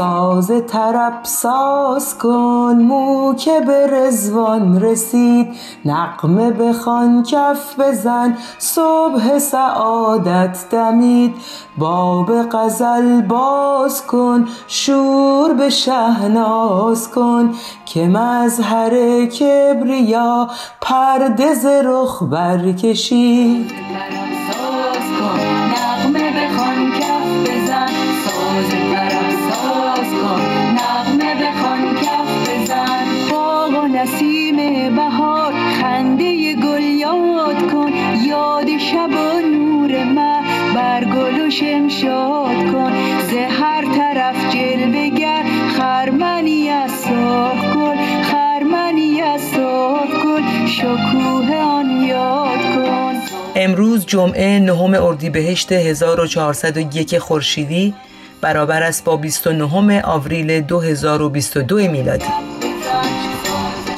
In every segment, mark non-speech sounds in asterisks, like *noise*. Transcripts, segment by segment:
ساز طرب ساز کن مو که به رزوان رسید. نقمه بخوان کف بزن صبح سعادت دمید. باب غزل باز کن شور به شهناز کن. که مظهر کبریا پرده ز رخ برکشید. شمشاد کن. ز هر طرف جلوگر خرمنی از کن خرمنی از سرخ کن شکوه آن یاد کن. امروز جمعه نهم اردیبهشت 1401 خورشیدی برابر است با 29 آوریل 2022 میلادی.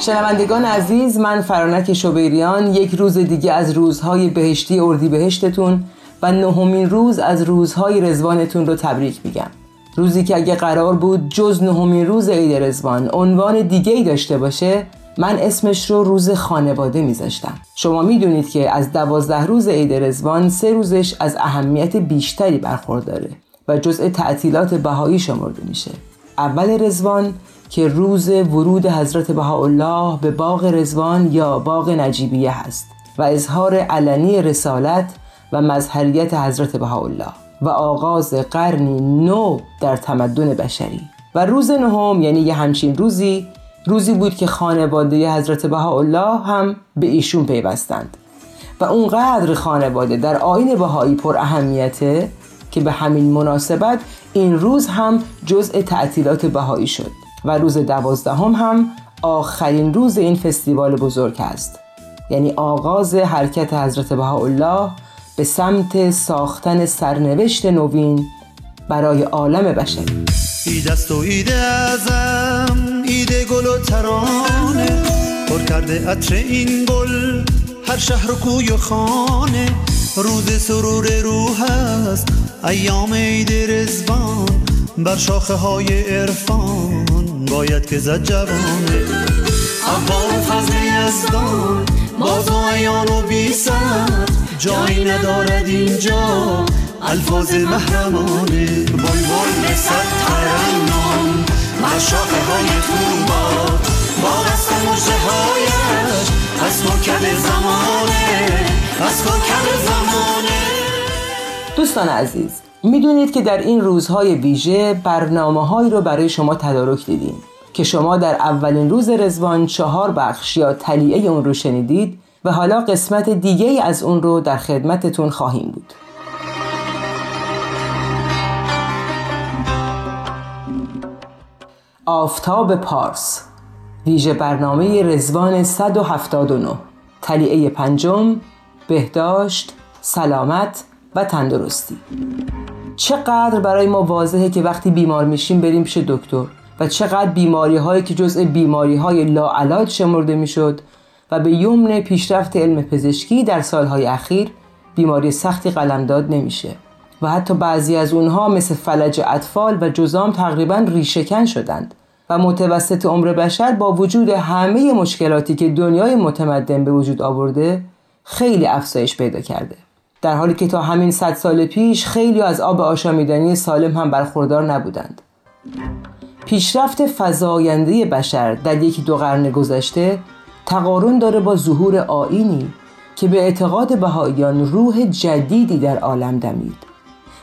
شنوندگان عزیز من فرانک شوبیریان یک روز دیگه از روزهای بهشتی اردیبهشتتون و نهمین روز از روزهای رزوانتون رو تبریک میگم. روزی که اگه قرار بود جز نهمین روز عید رزوان عنوان دیگه ای داشته باشه من اسمش رو روز خانواده میذاشتم. شما می‌دونید که از دوازده روز عید رزوان سه روزش از اهمیت بیشتری برخورداره و جزء تعطیلات بهایی شمرده میشه. اول رزوان که روز ورود حضرت بهاءالله به باغ رزوان یا باغ نجیبیه هست و اظهار علنی رسالت و مظهریت حضرت بهاءالله و آغاز قرنی نو در تمدن بشری. و روز نهم یعنی یه همچین روزی روزی بود که خانواده حضرت بهاءالله هم به ایشون پیوستند. و اونقدر خانواده در آین بهایی پر اهمیته که به همین مناسبت این روز هم جزء تعطیلات بهایی شد. و روز دوازدهم هم آخرین روز این فستیوال بزرگ است. یعنی آغاز حرکت حضرت بهاءالله به سمت ساختن سرنوشت نوین برای عالم بشری ایده است و ایده ازم ایده گل و ترانه. پر کرده عطر این گل هر شهر و کوی و خانه. روز سرور روح است ایام عید رزوان بر شاخه های عرفان باید که زد جوانه. اول فضل یزدان باز و ایان و بی جایی ندارد اینجا الفاظ محرمانه. بای نسد ترنم بر شاخه های توبا با دست مجده هایش از کوکب زمانه از کوکب زمانه. دوستان عزیز می‌دونید که در این روزهای ویژه برنامه هایی رو برای شما تدارک دیدیم که شما در اولین روز رزوان چهار بخش یا تلیعه اون رو شنیدید و حالا قسمت دیگه از اون رو در خدمتتون خواهیم بود. آفتاب پارس ویژه برنامه رزوان 179 تلیعه پنجم بهداشت سلامت و تندرستی. چقدر برای ما واضحه که وقتی بیمار میشیم بریم پیش دکتر و چقدر بیماری هایی که جزء بیماری های لاعلاج شمرده می‌شد و به یمن پیشرفت علم پزشکی در سالهای اخیر بیماری سختی قلمداد نمیشه و حتی بعضی از اونها مثل فلج اطفال و جزام تقریبا ریشهکن شدند و متوسط عمر بشر با وجود همه مشکلاتی که دنیای متمدن به وجود آورده خیلی افزایش پیدا کرده. در حالی که تا همین صد سال پیش خیلی از آب آشامیدنی سالم هم برخوردار نبودند. پیشرفت فزاینده بشر در یکی دو قرن گذشته تقارن داره با ظهور آینی که به اعتقاد بهاییان روح جدیدی در عالم دمید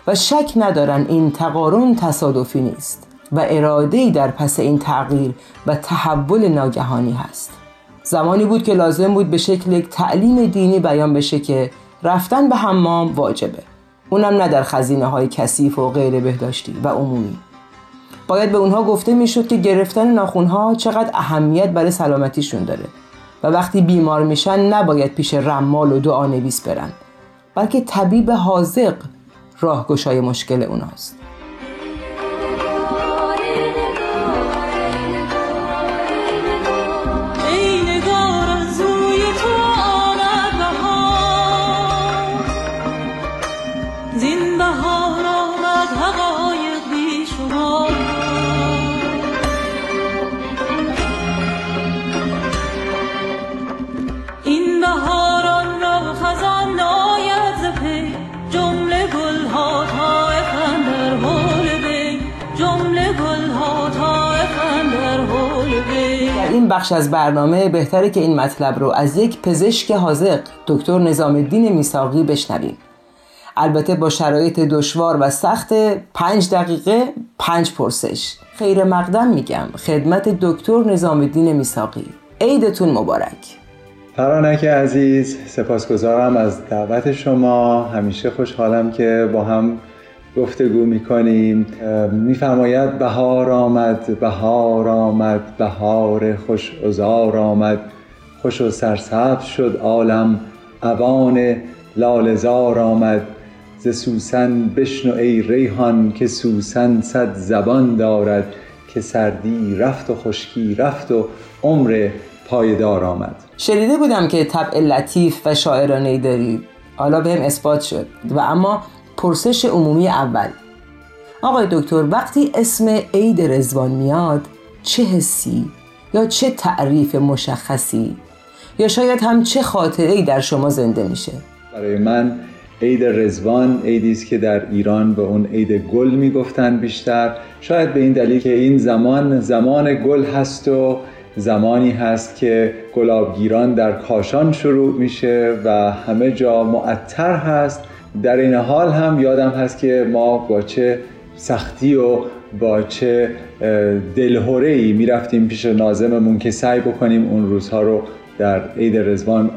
و شک ندارن این تقارن تصادفی نیست و ارادهی در پس این تغییر و تحول ناگهانی هست. زمانی بود که لازم بود به شکل تعلیم دینی بیان بشه که رفتن به حمام واجبه. اونم نه در خزینه های کثیف و غیر بهداشتی و عمومی. باید به اونها گفته می‌شد که گرفتن ناخونها چقدر اهمیت برای سلامتیشون داره و وقتی بیمار میشن نباید پیش رمال و دعا نویس برن بلکه طبیب حاضق راهگشای مشکل اوناست. بخش از برنامه بهتره که این مطلب رو از یک پزشک حاضق دکتر نظام الدین میساقی بشنویم. البته با شرایط دشوار و سخت پنج دقیقه پنج پرسش. خیر مقدم میگم خدمت دکتر نظام الدین میساقی عیدتون مبارک. فرانک عزیز سپاسگزارم از دعوت شما. همیشه خوشحالم که با هم گفتگو می‌کنیم. میفرماید بهار آمد بهار آمد بهار خوش ازار آمد. خوش و سرسبز شد عالم اوان لالزار آمد. ز سوسن بشنو ای ریحان که سوسن صد زبان دارد. که سردی رفت و خشکی رفت و عمر پایدار آمد. شنیده بودم که طبع لطیف و شاعرانه دارید. حالا بهم اثبات شد. و اما پرسش عمومی اول. آقای دکتر وقتی اسم عید رزوان میاد چه حسی؟ یا چه تعریف مشخصی؟ یا شاید هم چه خاطره ای در شما زنده میشه؟ برای من عید رزوان عیدی است که در ایران به اون عید گل می‌گفتن بیشتر. شاید به این دلیل که این زمان زمان گل هست و زمانی هست که گلابگیران در کاشان شروع میشه و همه جا معطر هست. در این حال هم یادم هست که ما با چه سختی و با چه دلهوره ای می‌رفتیم پیش نازممون که سعی بکنیم اون روزها رو در عید رزوان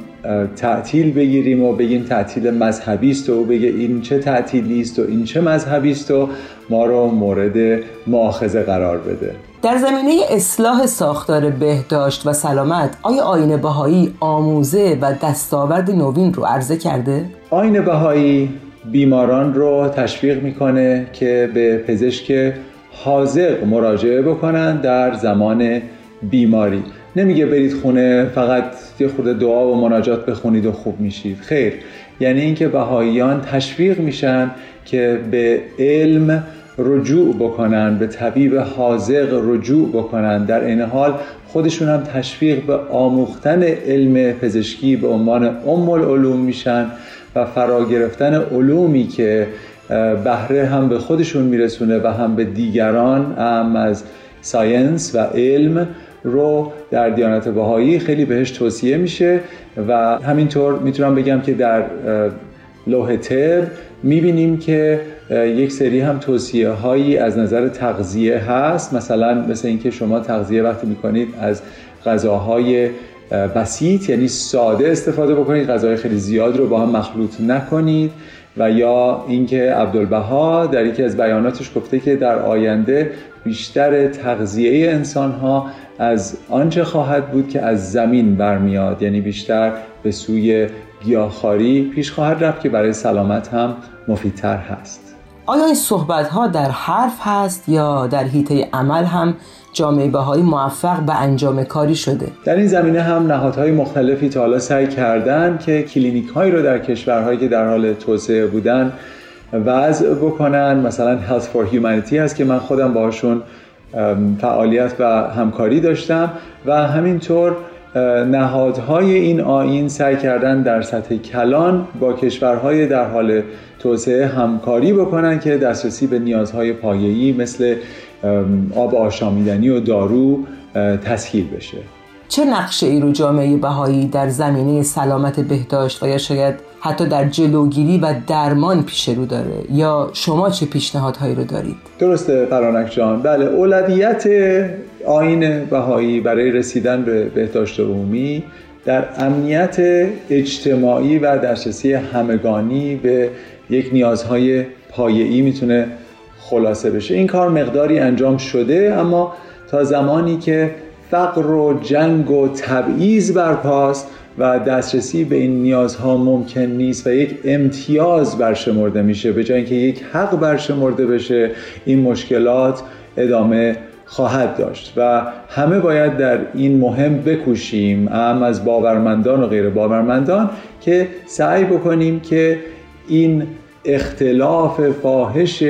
تعطیل بگیریم و بگیم تعطیل مذهبی است و بگه این چه تعطیلی است و این چه مذهبی است و ما رو مورد مؤاخذه قرار بده در زمینه اصلاح ساختار بهداشت و سلامت آیا آین بهایی آموزه و دستاورد نوین رو عرضه کرده؟ آین بهایی بیماران رو تشویق می‌کنه که به پزشک حاضق مراجعه بکنن در زمان بیماری. نمیگه برید خونه فقط یه خورده دعا و مناجات بخونید و خوب میشید. خیر. یعنی اینکه بهاییان تشویق میشن که به علم رجوع بکنن به طبیب حاضق رجوع بکنن. در این حال خودشون هم تشویق به آموختن علم پزشکی به عنوان ام العلوم میشن. و فرا گرفتن علومی که بهره هم به خودشون میرسونه و هم به دیگران هم از ساینس و علم رو در دیانت بهایی خیلی بهش توصیه میشه و همینطور می‌تونم بگم که در لوح تر می‌بینیم که یک سری هم توصیه هایی از نظر تغذیه هست. مثلا مثل اینکه شما تغذیه وقتی می‌کنید از غذاهای بسیط یعنی ساده استفاده بکنید غذاهای خیلی زیاد رو با هم مخلوط نکنید و یا اینکه عبدالبها در یکی از بیاناتش گفته که در آینده بیشتر تغذیه انسان ها از آنچه خواهد بود که از زمین برمیاد یعنی بیشتر به سوی گیاهخواری پیش خواهد رفت که برای سلامت هم مفیدتر هست. آیا این صحبت ها در حرف هست یا در حیطه عمل هم جامعه بهایی موفق به انجام کاری شده. در این زمینه هم نهادهای مختلفی تا حالا سعی کردن که کلینیک هایی رو در کشورهایی که در حال توسعه بودن وضع بکنن. مثلا Health for Humanity هست که من خودم باشون فعالیت و همکاری داشتم و همینطور نهادهای این آین سعی کردن در سطح کلان با کشورهای در حال توسعه همکاری بکنن که دسترسی به نیازهای پایه‌ای مثل آب آشامیدنی و دارو تسهیل بشه. چه نقشه ای رو جامعه بهایی در زمینه سلامت بهداشت و یا شاید حتی در جلوگیری و درمان پیش رو داره؟ یا شما چه پیشنهادهایی رو دارید؟ درسته فرانک جان. بله اولویت آین بهایی برای رسیدن به بهداشت عمومی در امنیت اجتماعی و دسترسی همگانی به یک نیازهای پایه‌ای می‌تونه خلاصه بشه. این کار مقداری انجام شده اما تا زمانی که فقر و جنگ و تبعیض برپاست و دسترسی به این نیازها ممکن نیست و یک امتیاز برشمرده میشه به جای اینکه یک حق برشمرده بشه این مشکلات ادامه خواهد داشت. و همه باید در این مهم بکوشیم هم از باورمندان و غیر باورمندان که سعی بکنیم که این اختلاف فاحش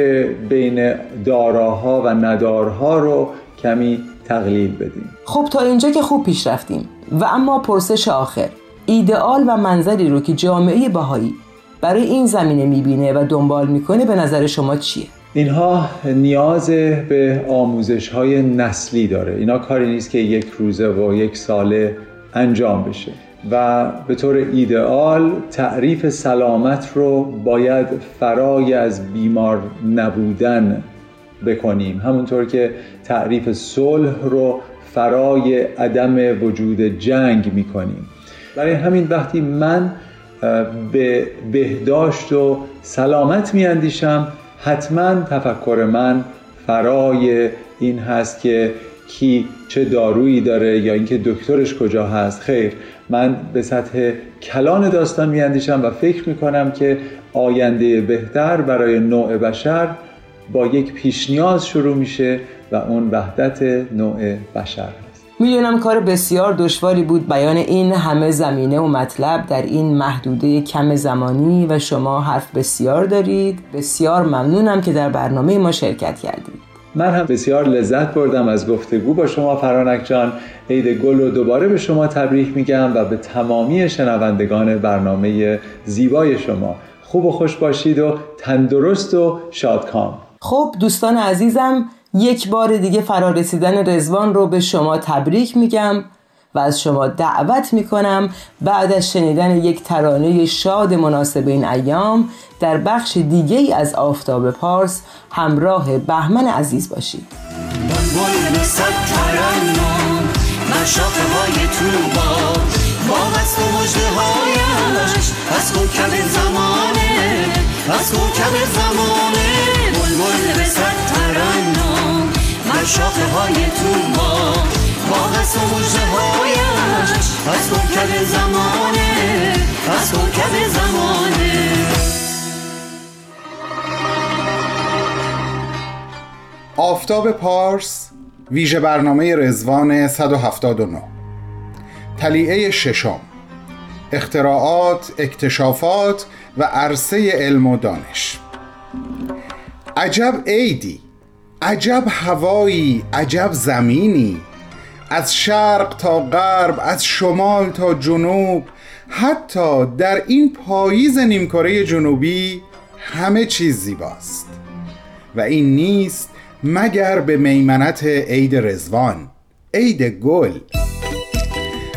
بین داراها و ندارها رو کمی تقلیل بدیم. خب تا اینجا که خوب پیش رفتیم. و اما پرسش آخر. ایدئال و منظری رو که جامعه بهایی برای این زمینه می‌بینه و دنبال می‌کنه به نظر شما چیه؟ اینها نیاز به آموزش های نسلی داره. اینا کاری نیست که یک روزه و یک ساله انجام بشه. و به طور ایدئال تعریف سلامت رو باید فرای از بیمار نبودن بکنیم. همونطور که تعریف صلح رو فرای عدم وجود جنگ می‌کنیم. برای همین وقتی من به بهداشت و سلامت میاندیشم حتما تفکر من فرای این هست که کی چه دارویی داره یا اینکه دکترش کجا هست. خیر من به سطح کلان داستان میاندیشم و فکر می‌کنم که آینده بهتر برای نوع بشر با یک پیش نیاز شروع میشه و اون وحدت نوع بشر می‌دونم کار بسیار دشواری بود. بیان این همه زمینه و مطلب در این محدوده کم زمانی و شما حرف بسیار دارید. بسیار ممنونم که در برنامه ما شرکت کردید. من هم بسیار لذت بردم از گفتگو با شما فرانک جان. عید گل رو دوباره به شما تبریک میگم و به تمامی شنوندگان برنامه زیبای شما. خوب و خوش باشید و تندرست و شادکام. خب دوستان عزیزم یک بار دیگه فرارسیدن رزوان رو به شما تبریک میگم. و از شما دعوت می‌کنم بعد از شنیدن یک ترانه شاد مناسب این ایام در بخش دیگه ای از آفتاب پارس همراه بهمن عزیز باشید. های توبا با از مجده هایش از کوکب زمانه از کوکب زمانه. بلبل به صد ترنم بر شاخه های توبا با از مجده هایش از کوکب زمانه از کوکب زمانه. آفتاب پارس ویژه برنامه رزوان 179 تلیعه ششم. اختراعات، اکتشافات و عرصه علم و دانش. عجب عیدی عجب هوایی عجب زمینی. از شرق تا غرب از شمال تا جنوب حتی در این پاییز نیمکره جنوبی همه چیز زیباست. و این نیست مگر به میمنت عید رزوان عید گل.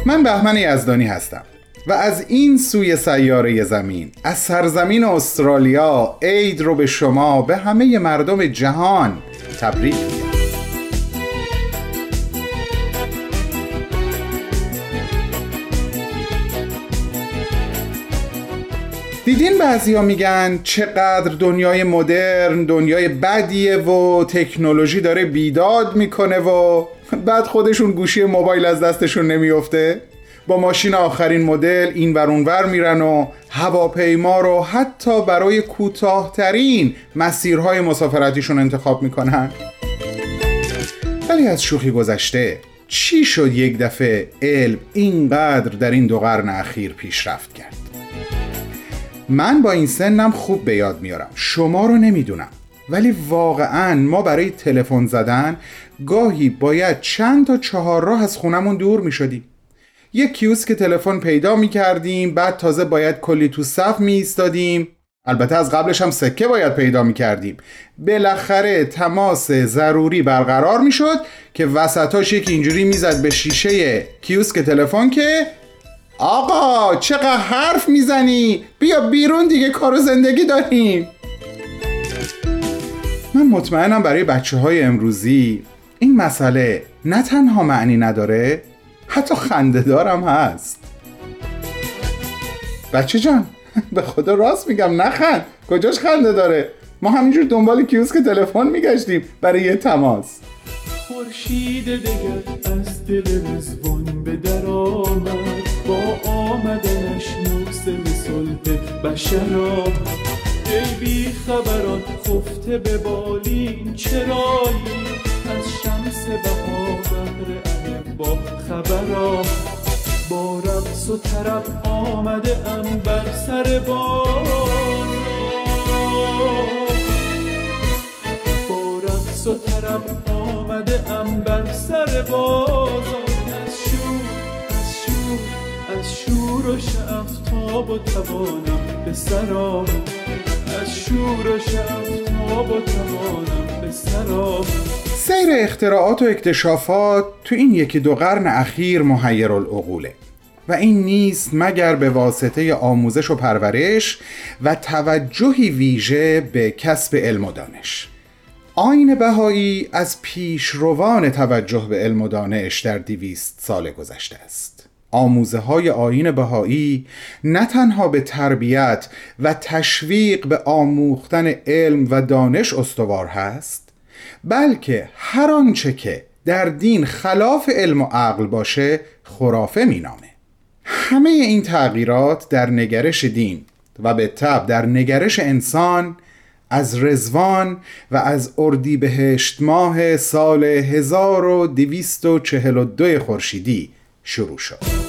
من بهمن یزدانی هستم و از این سوی سیاره زمین از سرزمین استرالیا عید رو به شما به همه مردم جهان تبریک میگم. دیدین بعضیا میگن چقدر دنیای مدرن دنیای بدیه و تکنولوژی داره بیداد می‌کنه و بعد خودشون گوشی موبایل از دستشون نمیفته با ماشین آخرین مدل این ور ور میرن و هواپیما رو حتی برای کوتاهترین مسیرهای مسافرتیشون انتخاب می‌کنن. ولی از شوخی گذشته چی شد یک دفعه علم اینقدر در این دو قرن اخیر پیشرفت کرد؟ من با این سنم خوب به یاد میارم. شما رو نمی‌دونم. ولی واقعا ما برای تلفن زدن گاهی باید چند تا چهار راه از خونمون دور می شدیم یک کیوسک تلفن پیدا می کردیم بعد تازه باید کلی تو صف می ایستادیم البته از قبلش هم سکه باید پیدا می کردیم بالاخره تماس ضروری برقرار می شد که وسطاش یک اینجوری می‌زد به شیشه کیوسک تلفن که آقا چقدر حرف می‌زنی؟ بیا بیرون دیگه کار و زندگی داریم. من مطمئنم برای بچه های امروزی این مسئله نه تنها معنی نداره حتی خنده دارم هست. بچه جان *laughs* به خدا راست میگم نخند. کجاش خنده داره؟ ما همینجور دنبال کیوسک تلفن میگشتیم برای یه تماس. خورشید دگر از دل رزوان به در آمد. با آمدنش موسم صلح بشر آمد ای بی خبران خفته به بالین چرایی. از شمس بها بهر با خبر آمد با رقص و طرب آمده ام بر سر بازار با رقص و طرب آمده ام بر سر بازار از شور و توانم به سر آمد از شور و شفتاب و توانم به سر آمد سیر اختراعات و اکتشافات تو این یکی دو قرن اخیر محیر العقوله و این نیست مگر به واسطه آموزش و پرورش و توجهی ویژه به کسب علم و دانش. آین بهایی از پیشروان توجه به علم و دانش در دیویست سال گذشته است. آموزه های آین بهایی نه تنها به تربیت و تشویق به آموختن علم و دانش استوار هست بلکه هر آنچه که در دین خلاف علم و عقل باشه خرافه مینامه. همه این تغییرات در نگرش دین و به طب در نگرش انسان از رزوان و از اردیبهشت ماه سال 1242 خورشیدی شروع شد.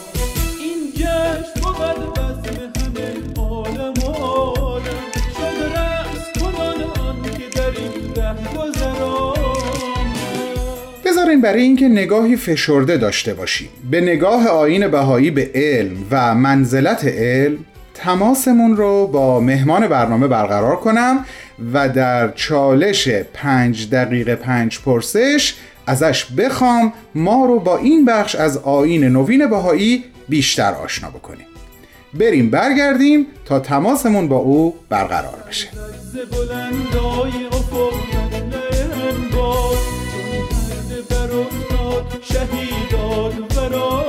بذارین برای اینکه نگاهی فشرده داشته باشیم. به نگاه آین بهایی به علم و منزلت علم تماسمون رو با مهمان برنامه برقرار کنم و در چالش پنج دقیقه پنج پرسش ازش بخوام ما رو با این بخش از آین نوین بهایی بیشتر آشنا بکنیم. بریم برگردیم تا تماسمون با او برقرار بشه. شهیدان ورا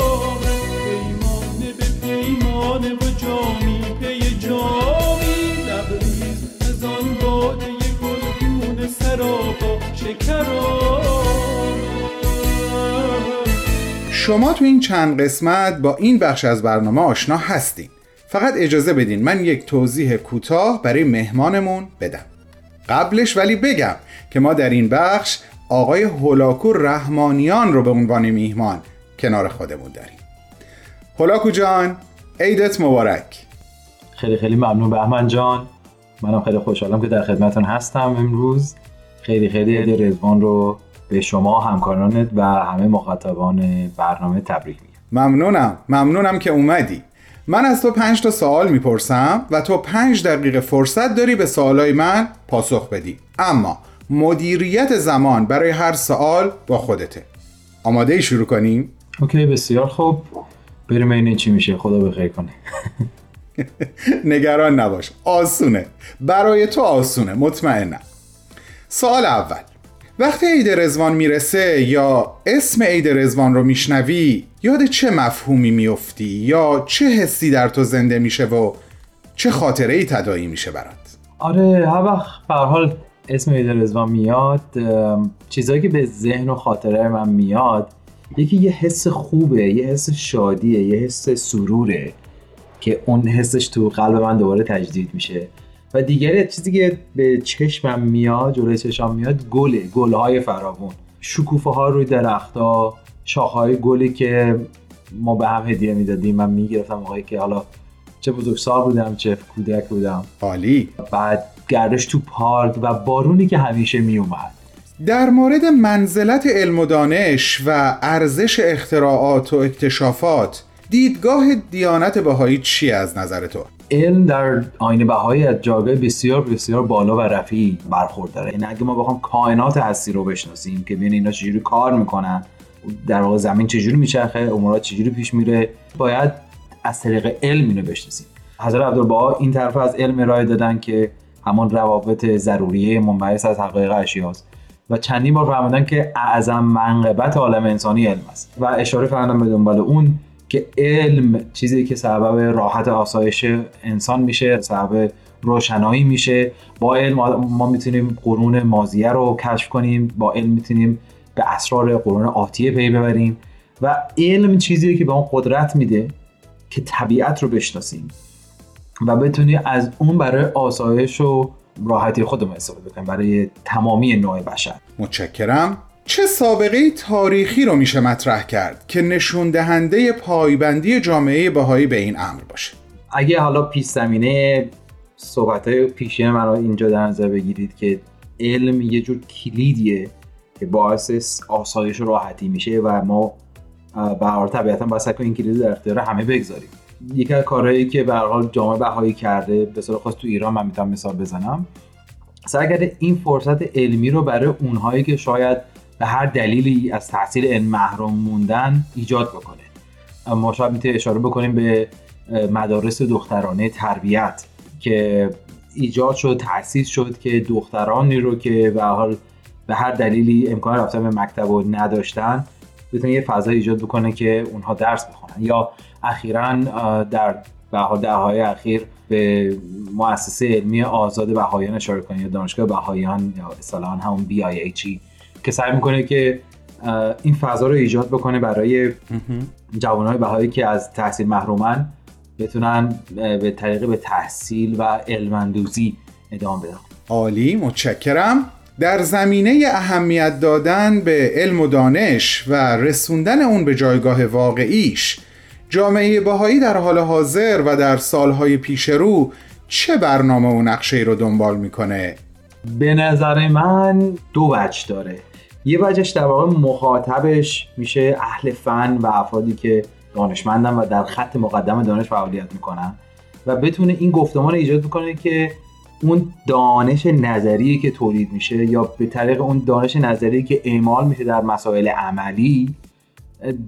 پیمان به پیمان و جامی پی جامی. لبریز از آن باده گلگون سرابا شکران شما تو این چند قسمت با این بخش از برنامه آشنا هستین. فقط اجازه بدین من یک توضیح کوتاه برای مهمانمون بدم. قبلش ولی بگم که ما در این بخش آقای هولاکو رحمانیان رو به عنوان میهمان کنار خودمون داریم. هولاکو جان عیدت مبارک. خیلی خیلی ممنون بهمن جان. منم خیلی خوشحالم که در خدمتون هستم امروز. خیلی خیلی عید رزوان رو به شما همکارانت و همه مخاطبان برنامه تبریک میگم. ممنونم. ممنونم که اومدی. من از تو پنج تا سوال می‌پرسم و تو پنج دقیقه فرصت داری به سوالای من پاسخ بدی. اما مدیریت زمان برای هر سوال با خودته. آماده ای شروع کنیم؟ اوکی بسیار خوب. بریم این چی میشه. خدا بخیر کنه. *laughs* نگران نباش. آسونه. برای تو آسونه. مطمئنم. سوال اول. وقتی عید رزوان می‌رسه یا اسم عید رزوان رو میشنوی یاد چه مفهومی میفتی؟ یا چه حسی در تو زنده میشه و چه خاطره ای تدایی میشه برات؟ آره هر وقت به هر حال اسم عید رضوان میاد ام، چیزایی که به ذهن و خاطره من میاد یکی یه حس خوبه یه حس شادیه یه حس سروره که اون حسش تو قلب من دوباره تجدید میشه. و دیگری چیزی که به چشمم میاد جلوی چشمم میاد گله گلهای فراوون. شکوفه ها روی درختها شاخهای گلی که ما به هم هدیه می‌دادیم. من می‌گرفتم موقعی که حالا چه بزرگسال بودم چه کودک بودم. عالی. بعد گردش تو پارک و بارونی که همیشه میومد در مورد منزلت علم و دانش و ارزش اختراعات و اکتشافات دیدگاه دیانت بهایی چی از نظر تو؟ علم در آین بهایی از جایگاه بسیار بسیار بالا و رفیعی برخورداره یعنی اگه ما بخوام کائنات هستی رو بشناسیم که ببین اینا چجوری کار می‌کنن در واقع زمین چجوری میچرخه امورات چجوری پیش میره باید از طریق علم اینو بشناسیم. حضرت عبدالبها این طرف از علم ارائه دادن که همون روابط ضروریه منبعث از حقایق اشیاست. و چندین بار فرمودن که اعظم منقبت عالم انسانی علم است. و اشاره فرمودن به دنبال اون که علم چیزی که سبب راحت آسایش انسان میشه سبب روشنایی میشه. با علم ما می‌تونیم قرون مازیه رو کشف کنیم با علم می‌تونیم به اسرار قرون آتیه پی ببریم. و علم چیزی که به اون قدرت میده که طبیعت رو بشناسیم. و بتونی از اون برای آسایش و راحتی خودمون استفاده بکنیم برای تمامی نوع بشر. متشکرم. چه سابقه تاریخی رو میشه مطرح کرد که نشون دهنده پایبندی جامعه بهایی به این امر باشه؟ اگه حالا پیش زمینه صحبت های پیشین من رو اینجا در نظر بگیرید که علم یه جور کلیدیه که باعث آسایش و راحتی میشه و ما به هر طبیعتا باید این کلید در اختیار همه بگذاریم. یکی از کارهایی که به حال جامعه بهایی کرده به صورت خاص تو ایران من می‌تونم مثال بزنم. سعی این فرصت علمی رو برای اونهایی که شاید به هر دلیلی از تحصیل علم محروم موندن ایجاد بکنه. ما شاید می‌تونیم اشاره بکنیم به مدارس دخترانه تربیت که ایجاد شد تأسیس شد که دخترانی رو که به به هر دلیلی امکان رفتن به مکتب رو نداشتن بتونه یه فضا ایجاد بکنه که اونها درس بخونن. یا اخیرا در دههای اخیر به مؤسسه علمی آزاد بهایان اشاره کنید یا دانشگاه بهایان یا اصطلاحا همون BIHE که سعی می‌کنه که این فضا رو ایجاد بکنه برای جوانهای بهایی که از تحصیل محرومن بتونن به طریق به تحصیل و علمندوزی ادامه بدن. عالی متشکرم. در زمینه اهمیت دادن به علم و دانش و رسوندن اون به جایگاه واقعیش جامعه باهایی در حال حاضر و در سالهای پیش رو چه برنامه و نقشه رو دنبال می‌کنه؟ به نظر من دو وجه داره یه وجهش در واقع مخاطبش میشه اهل فن و افرادی که دانشمندن و در خط مقدم دانش فعالیت می‌کنن و بتونه این گفتمان ایجاد بکنه که اون دانش نظری که تولید میشه یا به طریق اون دانش نظری که اعمال میشه در مسائل عملی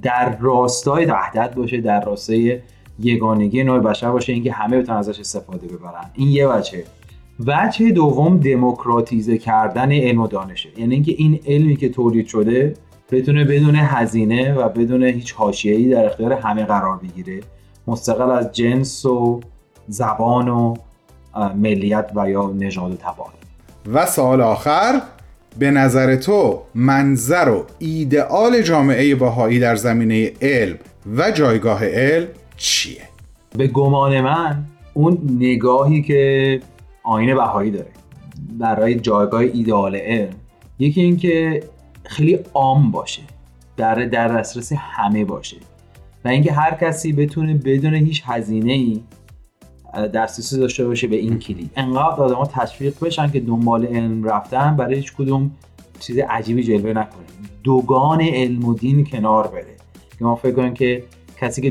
در راستای وحدت باشه در راستای یگانگی نوع بشر باشه اینکه همه بتونن ازش استفاده ببرن. این یه وجه. وجه دوم دموکراتیزه کردن علم و دانشه. یعنی اینکه این علمی که تولید شده بتونه بدون هزینه و بدون هیچ حاشیه‌ای در اختیار همه قرار بگیره. مستقل از جنس و زبان و ملیت و یا نژاد و تبار و سوال آخر به نظر تو منظر و ایدئال جامعه باهایی در زمینه علم و جایگاه علم چیه؟ به گمان من اون نگاهی که آین بهایی داره برای جایگاه ایدئال علم یکی اینکه خیلی عام باشه در در دسترس همه باشه و اینکه هر کسی بتونه بدون هیچ هزینه ای دسترسی داشته باشه به این کلید. انقدر آدم‌ها تشویق بشن که دنبال علم رفتن برای هیچ کدوم چیز عجیبی جلوه نکنه. دوگان علم و دین کنار بره. که ما فکر کنیم که کسی که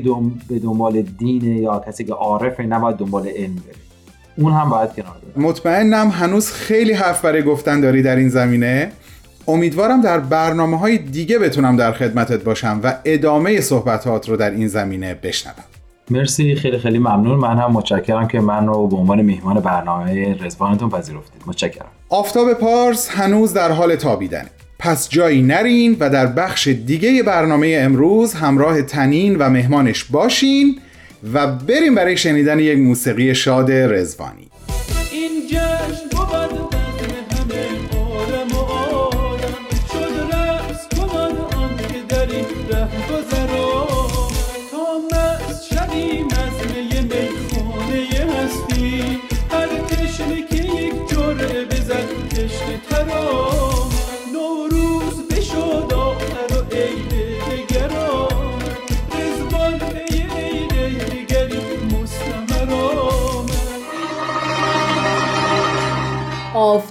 به دنبال دینه یا کسی که عارفه نباید دنبال علم بره. اون هم باید کنار بره. مطمئنم هنوز خیلی حرف برای گفتن داری در این زمینه. امیدوارم در برنامه های دیگه بتونم در خدمتت باشم و ادامه صحبتات رو در این زمینه بشنوم. مرسی خیلی خیلی ممنون. من هم متشکرم که من رو به عنوان میهمان برنامه رزوانتون پذیرفتید. متشکرم. آفتاب پارس هنوز در حال تابیدنه. پس جایی نرین و در بخش دیگه برنامه امروز همراه تنین و مهمانش باشین و بریم برای شنیدن یک موسیقی شاد رزوانی این جشن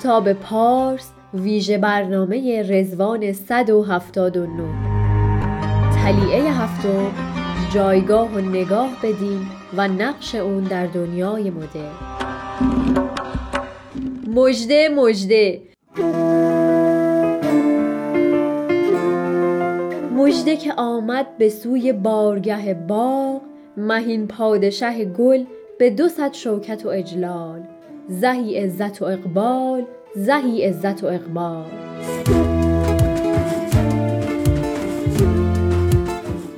آفتاب پارس ویژه برنامه رزوان 179 تلیعه هفتم جایگاه و نگاه بدیم و نقش اون در دنیای مدرن. مجده مجده مژده که آمد به سوی بارگه باغ مهین پادشه گل به دو صد شوکت و اجلال. زهی عزت و اقبال زهی عزت و اقبال.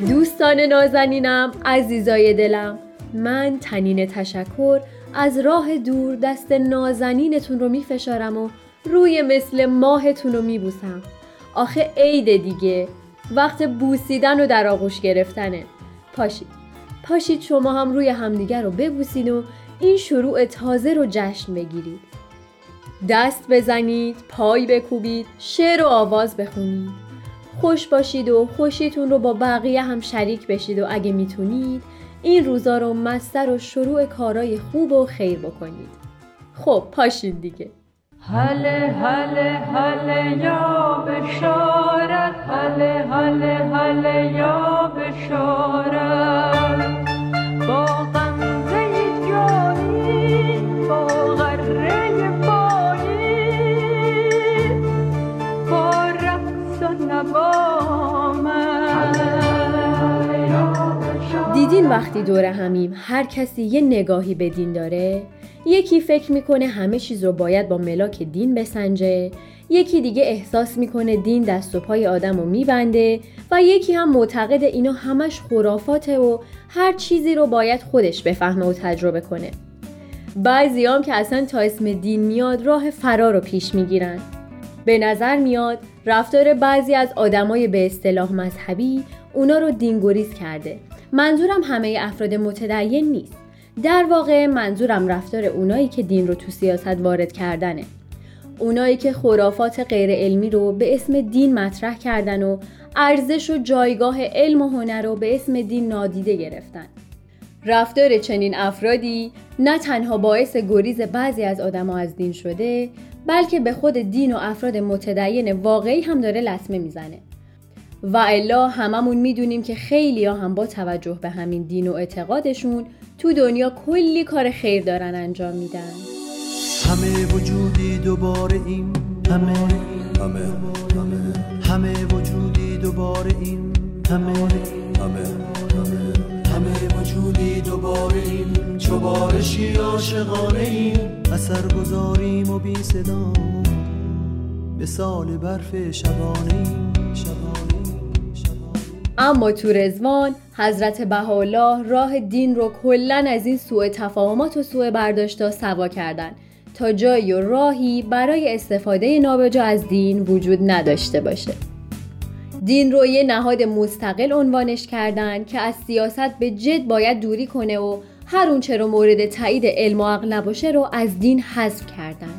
دوستان نازنینم عزیزای دلم من تنین تشکر از راه دور دست نازنینتون رو میفشارم و روی مثل ماهتون رو میبوسم. آخه عید دیگه وقت بوسیدن و در آغوش گرفتنه. پاشید. پاشید شما هم روی همدیگر رو ببوسید و این شروع تازه رو جشن بگیرید. دست بزنید پای بکوبید شعر و آواز بخونید. خوش باشید و خوشیتون رو با بقیه هم شریک بشید و اگه می‌تونید این روزا رو مستر و شروع کارای خوب و خیر بکنید. خب پاشید دیگه. هله هله هله یا بشارت هله هله هله یا بشارت. با دیدین وقتی دور همیم هر کسی یه نگاهی به دین داره یکی فکر می‌کنه همه چیز رو باید با ملاک دین بسنجه یکی دیگه احساس می‌کنه دین دست و پای آدم رو میبنده و یکی هم معتقد اینا همش خرافاته و هر چیزی رو باید خودش بفهمه و تجربه کنه. بعضی هم که اصلا تا اسم دین میاد راه فرار رو پیش می‌گیرن. به نظر میاد رفتار بعضی از آدمای به اصطلاح مذهبی اونا رو دینگوریز کرده. منظورم همه افراد متدین نیست. در واقع منظورم رفتار اونایی که دین رو تو سیاست وارد کردنه. اونایی که خرافات غیر علمی رو به اسم دین مطرح کردن و ارزش و جایگاه علم و هنر رو به اسم دین نادیده گرفتن. رفتار چنین افرادی نه تنها باعث گریز بعضی از آدما از دین شده بلکه به خود دین و افراد متدین واقعی هم داره لطمه می‌زنه. و الا هممون می‌دونیم که خیلی ها هم با توجه به همین دین و اعتقادشون تو دنیا کلی کار خیر دارن انجام میدن. همه وجودی دوباره این همه همه همه همه وجودی دوباره این همه همه همه همه وجودی دوباره این. چو بارشی عاشقانه این اثر گذاریم و بی صدا. مثال برف شبانه این شبانه این شبانه. اما تو رزوان حضرت بهاءالله راه دین رو کلا از این سوء تفاهمات و سوء برداشتا سوا کردن. تا جایی و راهی برای استفاده نابجا از دین وجود نداشته باشه. دین رو یه نهاد مستقل عنوانش کردن که از سیاست به جد باید دوری کنه و هر اونچه رو مورد تایید علم و عقل نباشه رو از دین حذف کردن.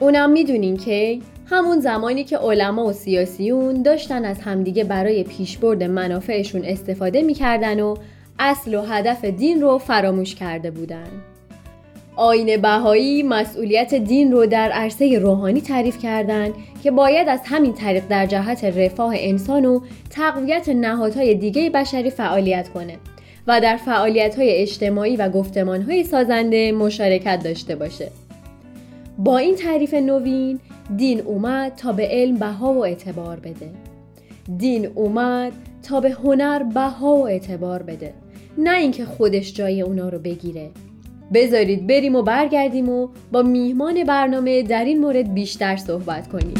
اونم می‌دونین که همون زمانی که علما و سیاسیون داشتن از همدیگه برای پیشبرد منافعشون استفاده می‌کردن و اصل و هدف دین رو فراموش کرده بودن. آین بهایی مسئولیت دین رو در عرصه روحانی تعریف کردند که باید از همین طریق در جهت رفاه انسان و تقویت نهادهای دیگه بشری فعالیت کنه و در فعالیت‌های اجتماعی و گفتمان‌های سازنده مشارکت داشته باشه. با این تعریف نوین دین اومد تا به علم بها و اعتبار بده. دین اومد تا به هنر بها و اعتبار بده. نه اینکه خودش جای اونا رو بگیره. بذارید بریم و برگردیم و با میهمان برنامه در این مورد بیشتر صحبت کنیم.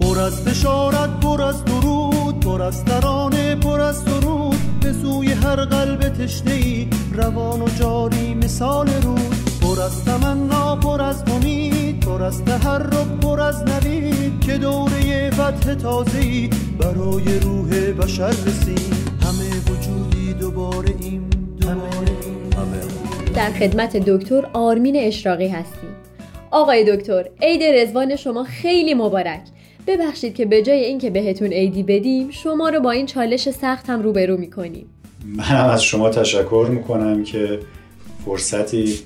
پر از بشارت پر از درود پر از ترانه پر از سرود به سوی هر قلب تشنه روان و جاری مثال رود پر از تمنا پر از امید. پر از تحرک پر از نوید که دوره فتح تازه‌ای برای روح بشر رسید. همه وجودی دوباره این دوباره این. همه در خدمت دکتر آرمین اشراقی هستیم. آقای دکتر عید رزوان شما خیلی مبارک. ببخشید که به جای اینکه بهتون عیدی بدیم شما رو با این چالش سخت هم روبرو می‌کنیم. منم از شما تشکر می‌کنم که فرصتی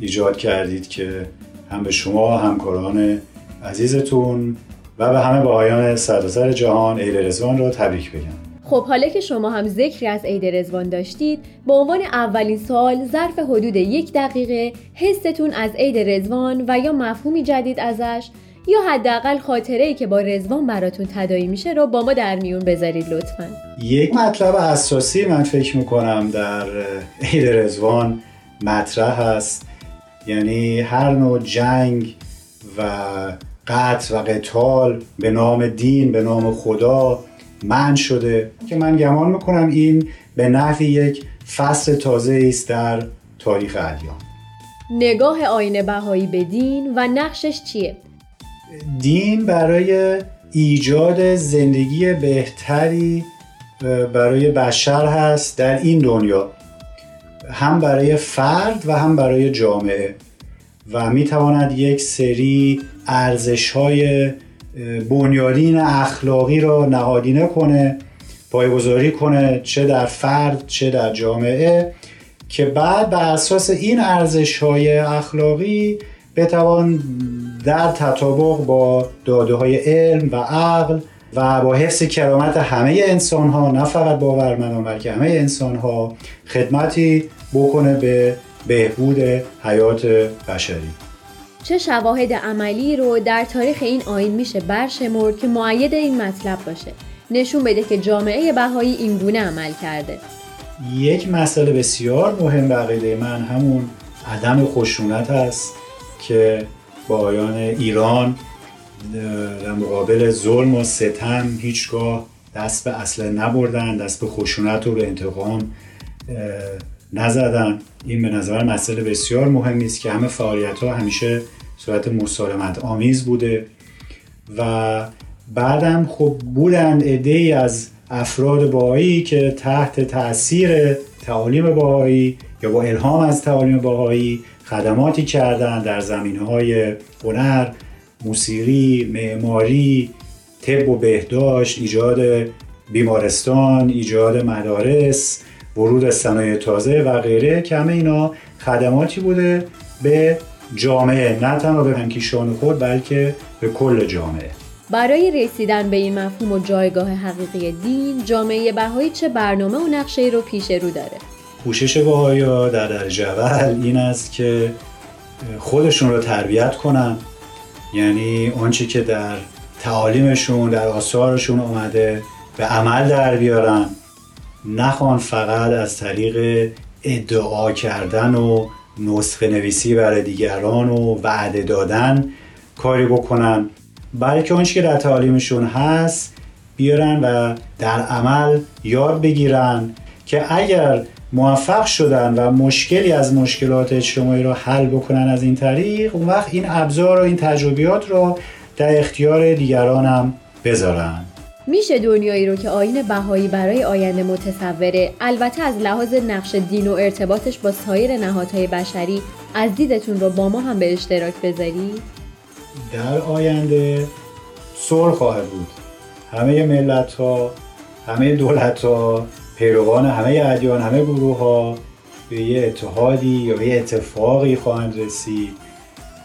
ایجاد کردید که هم به شما همکاران عزیزتون و به همه بهایان سراسر جهان عید رزوان را تبریک بگم. خب حالا که شما هم ذکری از عید رزوان داشتید به عنوان اولین سال ظرف حدود یک دقیقه حستون از عید رزوان و یا مفهومی جدید ازش یا حداقل خاطره ای که با رزوان براتون تدایی میشه رو با ما در میون بذارید لطفا. یک مطلب اساسی من فکر می‌کنم در عید رزوان مطرح هست. یعنی هر نوع جنگ و قتل و قتال به نام دین به نام خدا من شده. که من گمان می‌کنم این به نحوی یک فصل تازه است در تاریخ ادیان. نگاه آین بهایی به دین و نقشش چیه؟ دین برای ایجاد زندگی بهتری برای بشر هست در این دنیا. هم برای فرد و هم برای جامعه. و می‌تواند یک سری ارزش های بنیادین اخلاقی را نهادینه کنه پایگذاری کنه چه در فرد چه در جامعه که بعد بر اساس این ارزش های اخلاقی بتوان در تطابق با داده های علم و عقل و با حفظ کرامت همه انسان ها نه فقط باورمندان بلکه همه انسان ها خدمتی بکنه به بهبود حیات بشری. چه شواهد عملی رو در تاریخ این آین میشه برشمرد که معید این مطلب باشه؟ نشون بده که جامعه بهایی این گونه عمل کرده. یک مسئله بسیار مهم به عقیده من همون عدم خشونت است که با آیان ایران در مقابل ظلم و ستم هیچگاه دست به اصله نبردن دست به خشونت و به انتقام نزدن. این به نظر مسئله بسیار مهمی است که همه فعالیت ها همیشه صورت مسالمت آمیز بوده و بعدم خب بودن عده از افراد باهایی که تحت تاثیر تعالیم باهایی یا با الهام از تعالیم باهایی خدماتی کردن در زمین های هنر موسیقی معماری طب و بهداشت ایجاد بیمارستان ایجاد مدارس ورود صنایع تازه و غیره که همه اینا خدماتی بوده به جامعه. نه تنها به هنکیشان خود بلکه به کل جامعه. برای رسیدن به این مفهوم و جایگاه حقیقی دین جامعه بهایی چه برنامه و نقشه رو پیش رو داره؟ کوشش بهایی در درجه اول این است که خودشون رو تربیت کنن. یعنی آنچه که در تعالیمشون در آثارشون اومده به عمل در بیارن. نخوان فقط از طریق ادعا کردن و نسخه نویسی برای دیگران و وعده دادن کاری بکنن. بلکه آنچه که در تعالیمشون هست بیارن و در عمل یاد بگیرن که اگر موفق شدن و مشکلی از مشکلات اجتماعی رو حل بکنن از این طریق اون وقت این ابزار و این تجربیات رو در اختیار دیگران هم بذارن. میشه دنیایی رو که آین بهایی برای آینده متصوره. البته از لحاظ نقش دین و ارتباطش با سایر نهادهای بشری از دیدتون رو با ما هم به اشتراک بذاری؟ در آینده صلح خواهد بود. همه ملت ها همه دولت ها پیروان همه ادیان همه گروه ها به یه اتحادی یا به یه اتفاقی خواهند رسید.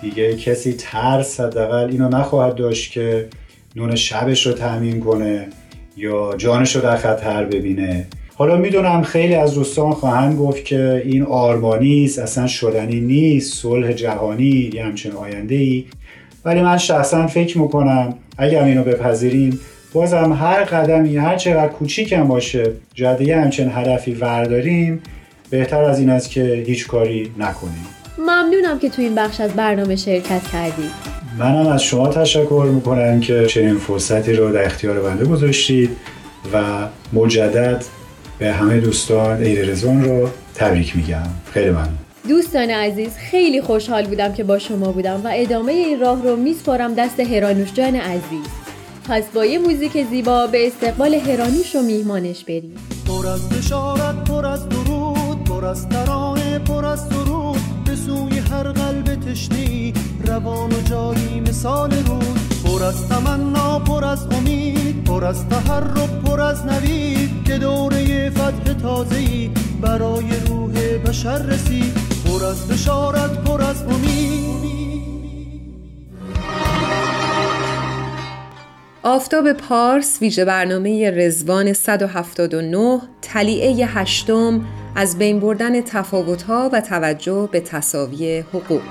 دیگه کسی ترس حداقل اینو نخواهد داشت که نون شبش رو تامین کنه یا جانش رو در خطر ببینه. حالا می‌دونم خیلی از دوستان خواهند گفت که این آرمانی است اصلا شدنی نیست صلح جهانی یه همچین آینده ای ولی من شخصا فکر می‌کنم اگر اینو بپذیریم بازم هر قدمی هر چقدر کوچیک هم باشه جاده همچین هدفی ورداریم بهتر از این است که هیچ کاری نکنیم. ممنونم که تو این بخش از برنامه شرکت کردید. منم از شما تشکر می‌کنم که چنین فرصتی رو در اختیار بنده گذاشتید و مجدد به همه دوستان عید رزوان رو تبریک میگم. خیلی ممنون. دوستان عزیز خیلی خوشحال بودم که با شما بودم و ادامه این راه رو میسپارم دست هرانوش جان عزیز. پس با یه موزیک زیبا به استقبال هرانوش و میهمانش بریم. پر از بشارت پر از درود پر از ترانه پر از درود به سوی هر قلب تشنی روان و جایی مثال رود پر از تمنا پر از امید پر از تحرک پر از نوید که دوره فتح تازه‌ای برای روح بشر رسید. پر از بشارت پر از امید. آفتاب پارس ویژه برنامه رزوان 179 تلیعه هشتم از بین بردن تفاوتها و توجه به تصاوی حقوق.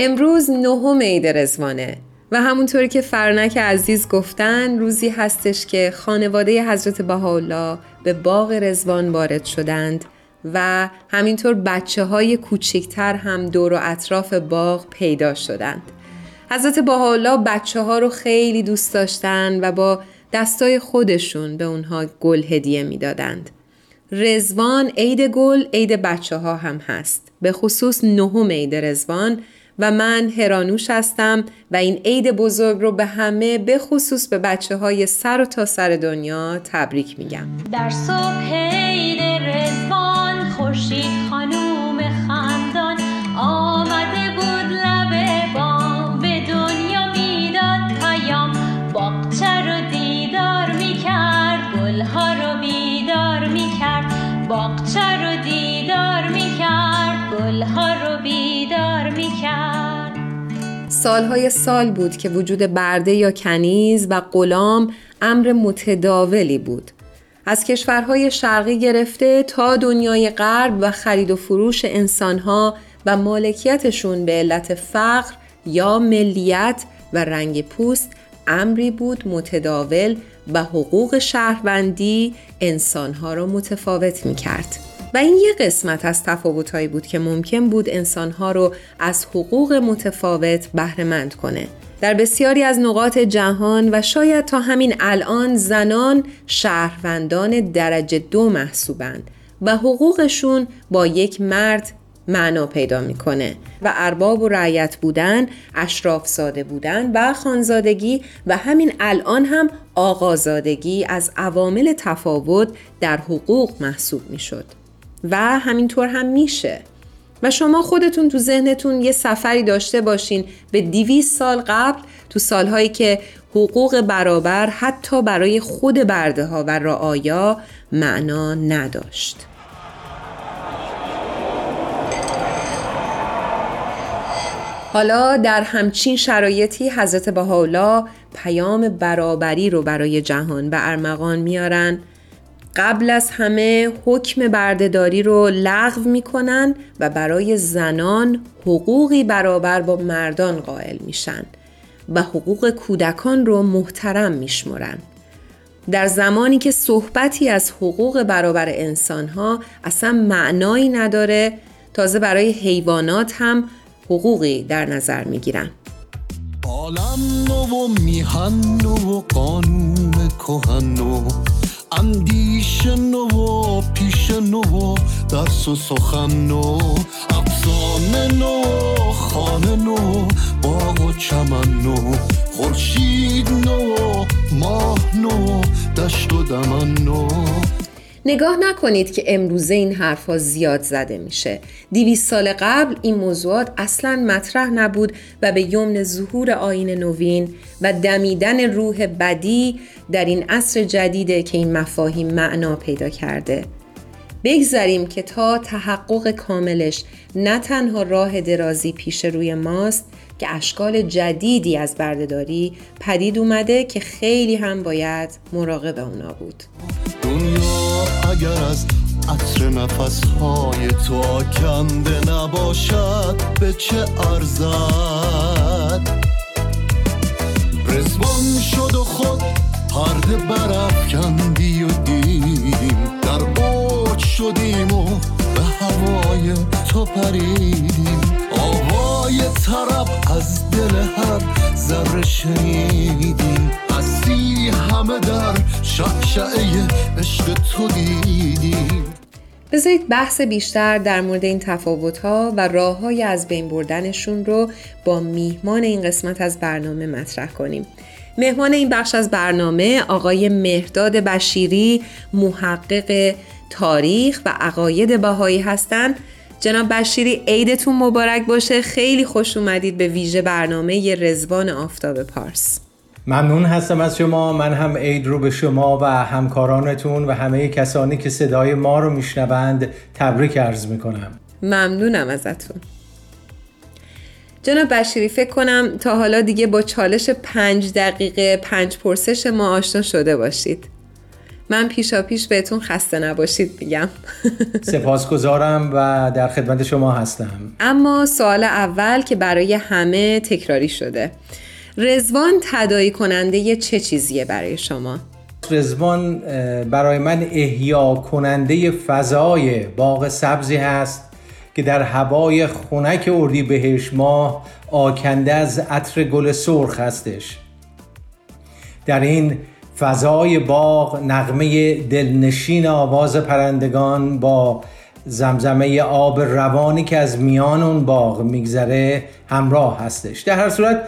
امروز نهم عید رزوانه و همونطوری که فرنک عزیز گفتن روزی هستش که خانواده حضرت بهاءالله به باغ رزوان وارد شدند و همینطور بچه های کوچکتر هم دور و اطراف باغ پیدا شدند حضرت بهاءالله بچه ها رو خیلی دوست داشتن و با دستای خودشون به اونها گل هدیه می‌دادند. رزوان عید گل عید بچه ها هم هست به خصوص نهم عید رزوان و من هرانوش هستم و این عید بزرگ رو به همه به خصوص به بچه های سر و تا سر دنیا تبریک میگم. در صبح عید رزوان خورشید سالهای سال بود که وجود برده یا کنیز و غلام امر متداولی بود از کشورهای شرقی گرفته تا دنیای غرب و خرید و فروش انسانها و مالکیتشون به علت فقر یا ملیت و رنگ پوست امری بود متداول و حقوق شهروندی انسانها را متفاوت می کرد. و این یه قسمت از تفاوتهایی بود که ممکن بود انسانها رو از حقوق متفاوت بهرهمند کنه. در بسیاری از نقاط جهان و شاید تا همین الان زنان شهروندان درجه دو محسوبند و حقوقشون با یک مرد معنا پیدا می‌کنه و ارباب و رعیت بودن، اشراف زاده بودن و خانزادگی و همین الان هم آقازادگی از عوامل تفاوت در حقوق محسوب می‌شد و همینطور هم میشه و شما خودتون تو ذهنتون یه سفری داشته باشین به دیویس سال قبل تو سالهایی که حقوق برابر حتی برای خود برده ها و رعایا معنا نداشت. حالا در همچین شرایطی حضرت بهاءالله پیام برابری رو برای جهان به ارمغان میارن قبل از همه حکم بردهداری رو لغو می‌کنن و برای زنان حقوقی برابر با مردان قائل میشن و حقوق کودکان رو محترم میشمرن. در زمانی که صحبتی از حقوق برابر انسانها اصلا معنایی نداره تازه برای حیوانات هم حقوقی در نظر می‌گیرن. عالم نو و میهن و قانون کهن نو اندیش نو و پیش نو و درس و سخن نو افسانه نو خانه نو باغ و چمن نو خورشید نو ماه نو دشت و دمن نو. نگاه نکنید که امروزه این حرفها زیاد زده میشه. دیویس سال قبل این موضوعات اصلا مطرح نبود و به یمن ظهور آین نوین و دمیدن روح بدی در این عصر جدیده که این مفاهیم معنا پیدا کرده. بگذاریم که تا تحقق کاملش نه تنها راه درازی پیش روی ماست که اشکال جدیدی از بردهداری پدید اومده که خیلی هم باید مراقب اونا بود اگر از عطر نفس های تو آکنده نباشد به چه ارزد؟ رزوان شد و خود پرده برافکندی و دیدیم در اوج شدیم و به هوای تو پریدیم آوای طرب از دل هر ذره شنیدیم. هستی همه در شعشعه عشق تو دیدیم بذارید بحث بیشتر در مورد این تفاوت ها و راه های از بین بردنشون رو با میهمان این قسمت از برنامه مطرح کنیم. مهمان این بخش از برنامه آقای مهرداد بشیری محقق تاریخ و عقاید بهایی هستند. جناب بشیری عیدتون مبارک باشه خیلی خوش اومدید به ویژه برنامه رزوان آفتاب پارس ممنون هستم از شما. من هم عید رو به شما و همکارانتون و همه کسانی که صدای ما رو میشنوند تبریک عرض می‌کنم. ممنونم ازتون. جناب بشیری فکر کنم تا حالا دیگه با چالش پنج دقیقه پنج پرسش ما آشنا شده باشید. من پیشا پیش بهتون خسته نباشید میگم. *laughs* سپاسگزارم و در خدمت شما هستم. اما سوال اول که برای همه تکراری شده. رزوان تدایی کننده چه چیزیه برای شما؟ رزوان برای من احیا کننده فضای باغ سبزی هست که در هوای خنک اردی بهش ماه آکنده از عطر گل سرخ هستش در این فضای باغ نغمه دلنشین آواز پرندگان با زمزمه آب روانی که از میان اون باغ میگذره همراه هستش در هر صورت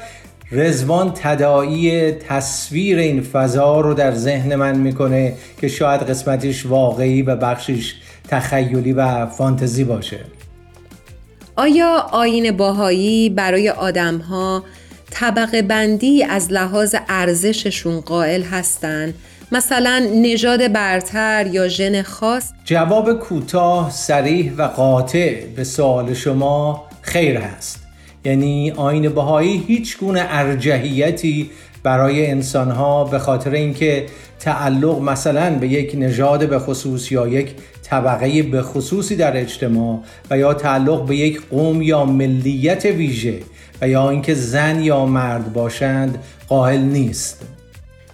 رزوان تداعی تصویر این فضا رو در ذهن من می‌کنه که شاید قسمتش واقعی و بخشش تخیلی و فانتزی باشه. آیا آین باهایی برای آدمها طبقه بندی از لحاظ ارزششون قائل هستند؟ مثلا نژاد برتر یا ژن خاص؟ جواب کوتاه سریح و قاطع به سوال شما خیر هست. یعنی آین بهایی هیچ گونه ارجحیتی برای انسانها به خاطر اینکه تعلق مثلا به یک نژاد به خصوص یا یک طبقه به خصوصی در اجتماع و یا تعلق به یک قوم یا ملیت ویژه و یا اینکه زن یا مرد باشند قائل نیست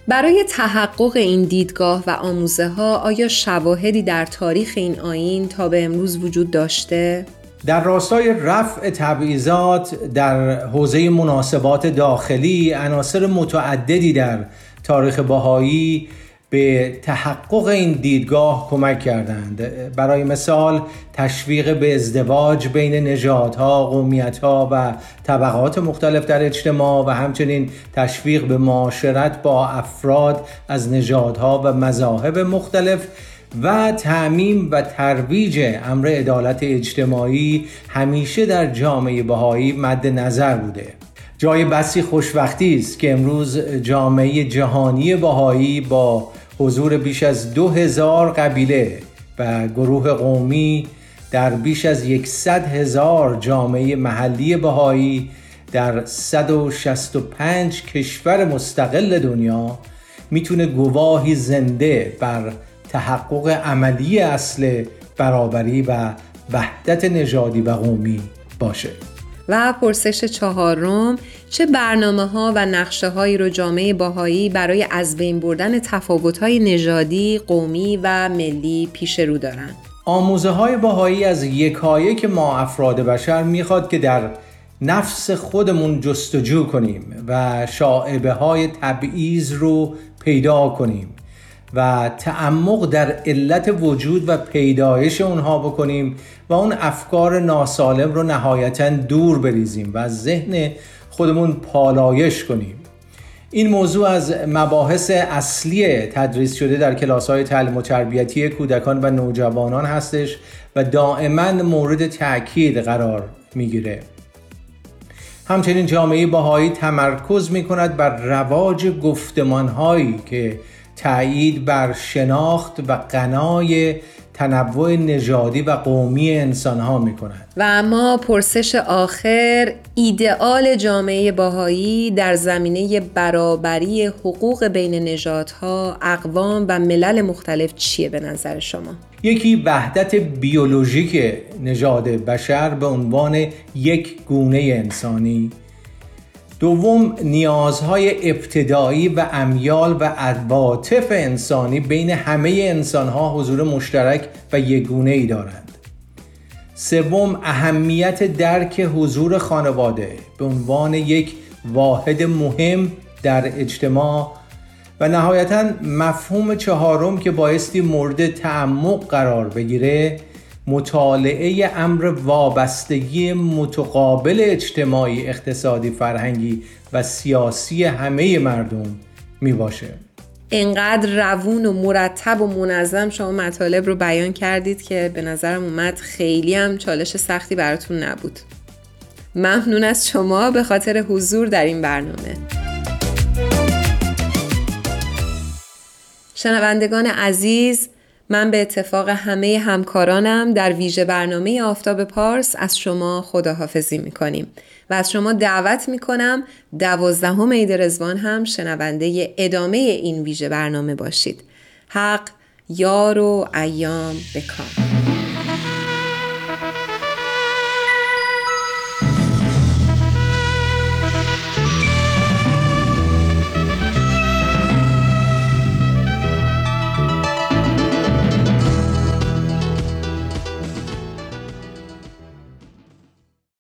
برای تحقق این دیدگاه و آموزه ها آیا شواهدی در تاریخ این آین تا به امروز وجود داشته؟ در راستای رفع تبعیضات در حوزه مناسبات داخلی عناصر متعددی در تاریخ بهایی به تحقق این دیدگاه کمک کردند. برای مثال تشویق به ازدواج بین نژادها، قومیتها و طبقات مختلف در اجتماع و همچنین تشویق به معاشرت با افراد از نژادها و مذاهب مختلف و تعمیم و ترویج امر عدالت اجتماعی همیشه در جامعه بهایی مد نظر بوده. جای بسی خوشبختی است که امروز جامعه جهانی بهایی با حضور بیش از دو هزار قبیله و گروه قومی در بیش از یکصد هزار جامعه محلی بهایی در 165 کشور مستقل دنیا می‌تونه گواهی زنده بر تحقق عملی اصل برابری و وحدت نژادی و قومی باشه و پرسش چهارم چه برنامه ها و نقشه هایی رو جامعه باهایی برای از بین بردن تفاوت های نژادی، قومی و ملی پیش رو دارن؟ آموزه های باهایی از یکایک ما افراد بشر می‌خواد که در نفس خودمون جستجو کنیم و شاعبه های تبعیض رو پیدا کنیم و تعمق در علت وجود و پیدایش اونها بکنیم و اون افکار ناسالم رو نهایتا دور بریزیم و ذهن خودمون پالایش کنیم. این موضوع از مباحث اصلی تدریس شده در کلاس های تعلیم و تربیتی کودکان و نوجوانان هستش و دائما مورد تاکید قرار می‌گیره. همچنین جامعه باهایی تمرکز می کند بر رواج گفتمان هایی که تایید بر شناخت و قنای تنوع نژادی و قومی انسان ها می کند. و اما پرسش آخر ایدئال جامعه باهایی در زمینه برابری حقوق بین نژادها، اقوام و ملل مختلف چیه به نظر شما؟ یکی وحدت بیولوژیک نژاد بشر به عنوان یک گونه انسانی دوم نیازهای ابتدایی و امیال و عواطف انسانی بین همه انسانها حضور مشترک و یگونه ای دارند. سوم اهمیت درک حضور خانواده به عنوان یک واحد مهم در اجتماع و نهایتا مفهوم چهارم که بایستی مورد تعمق قرار بگیره مطالعه امر وابستگی متقابل اجتماعی اقتصادی فرهنگی و سیاسی همه مردم می باشه. انقدر روون و مرتب و منظم شما مطالب رو بیان کردید که به نظرم اومد خیلی هم چالش سختی براتون نبود. ممنون از شما به خاطر حضور در این برنامه. شنوندگان عزیز من به اتفاق همه همکارانم در ویژه برنامه آفتاب پارس از شما خداحافظی می‌کنیم و از شما دعوت می‌کنم دوازدهم عید رزوان هم شنونده ادامه این ویژه برنامه باشید. حق یار و ایام بکام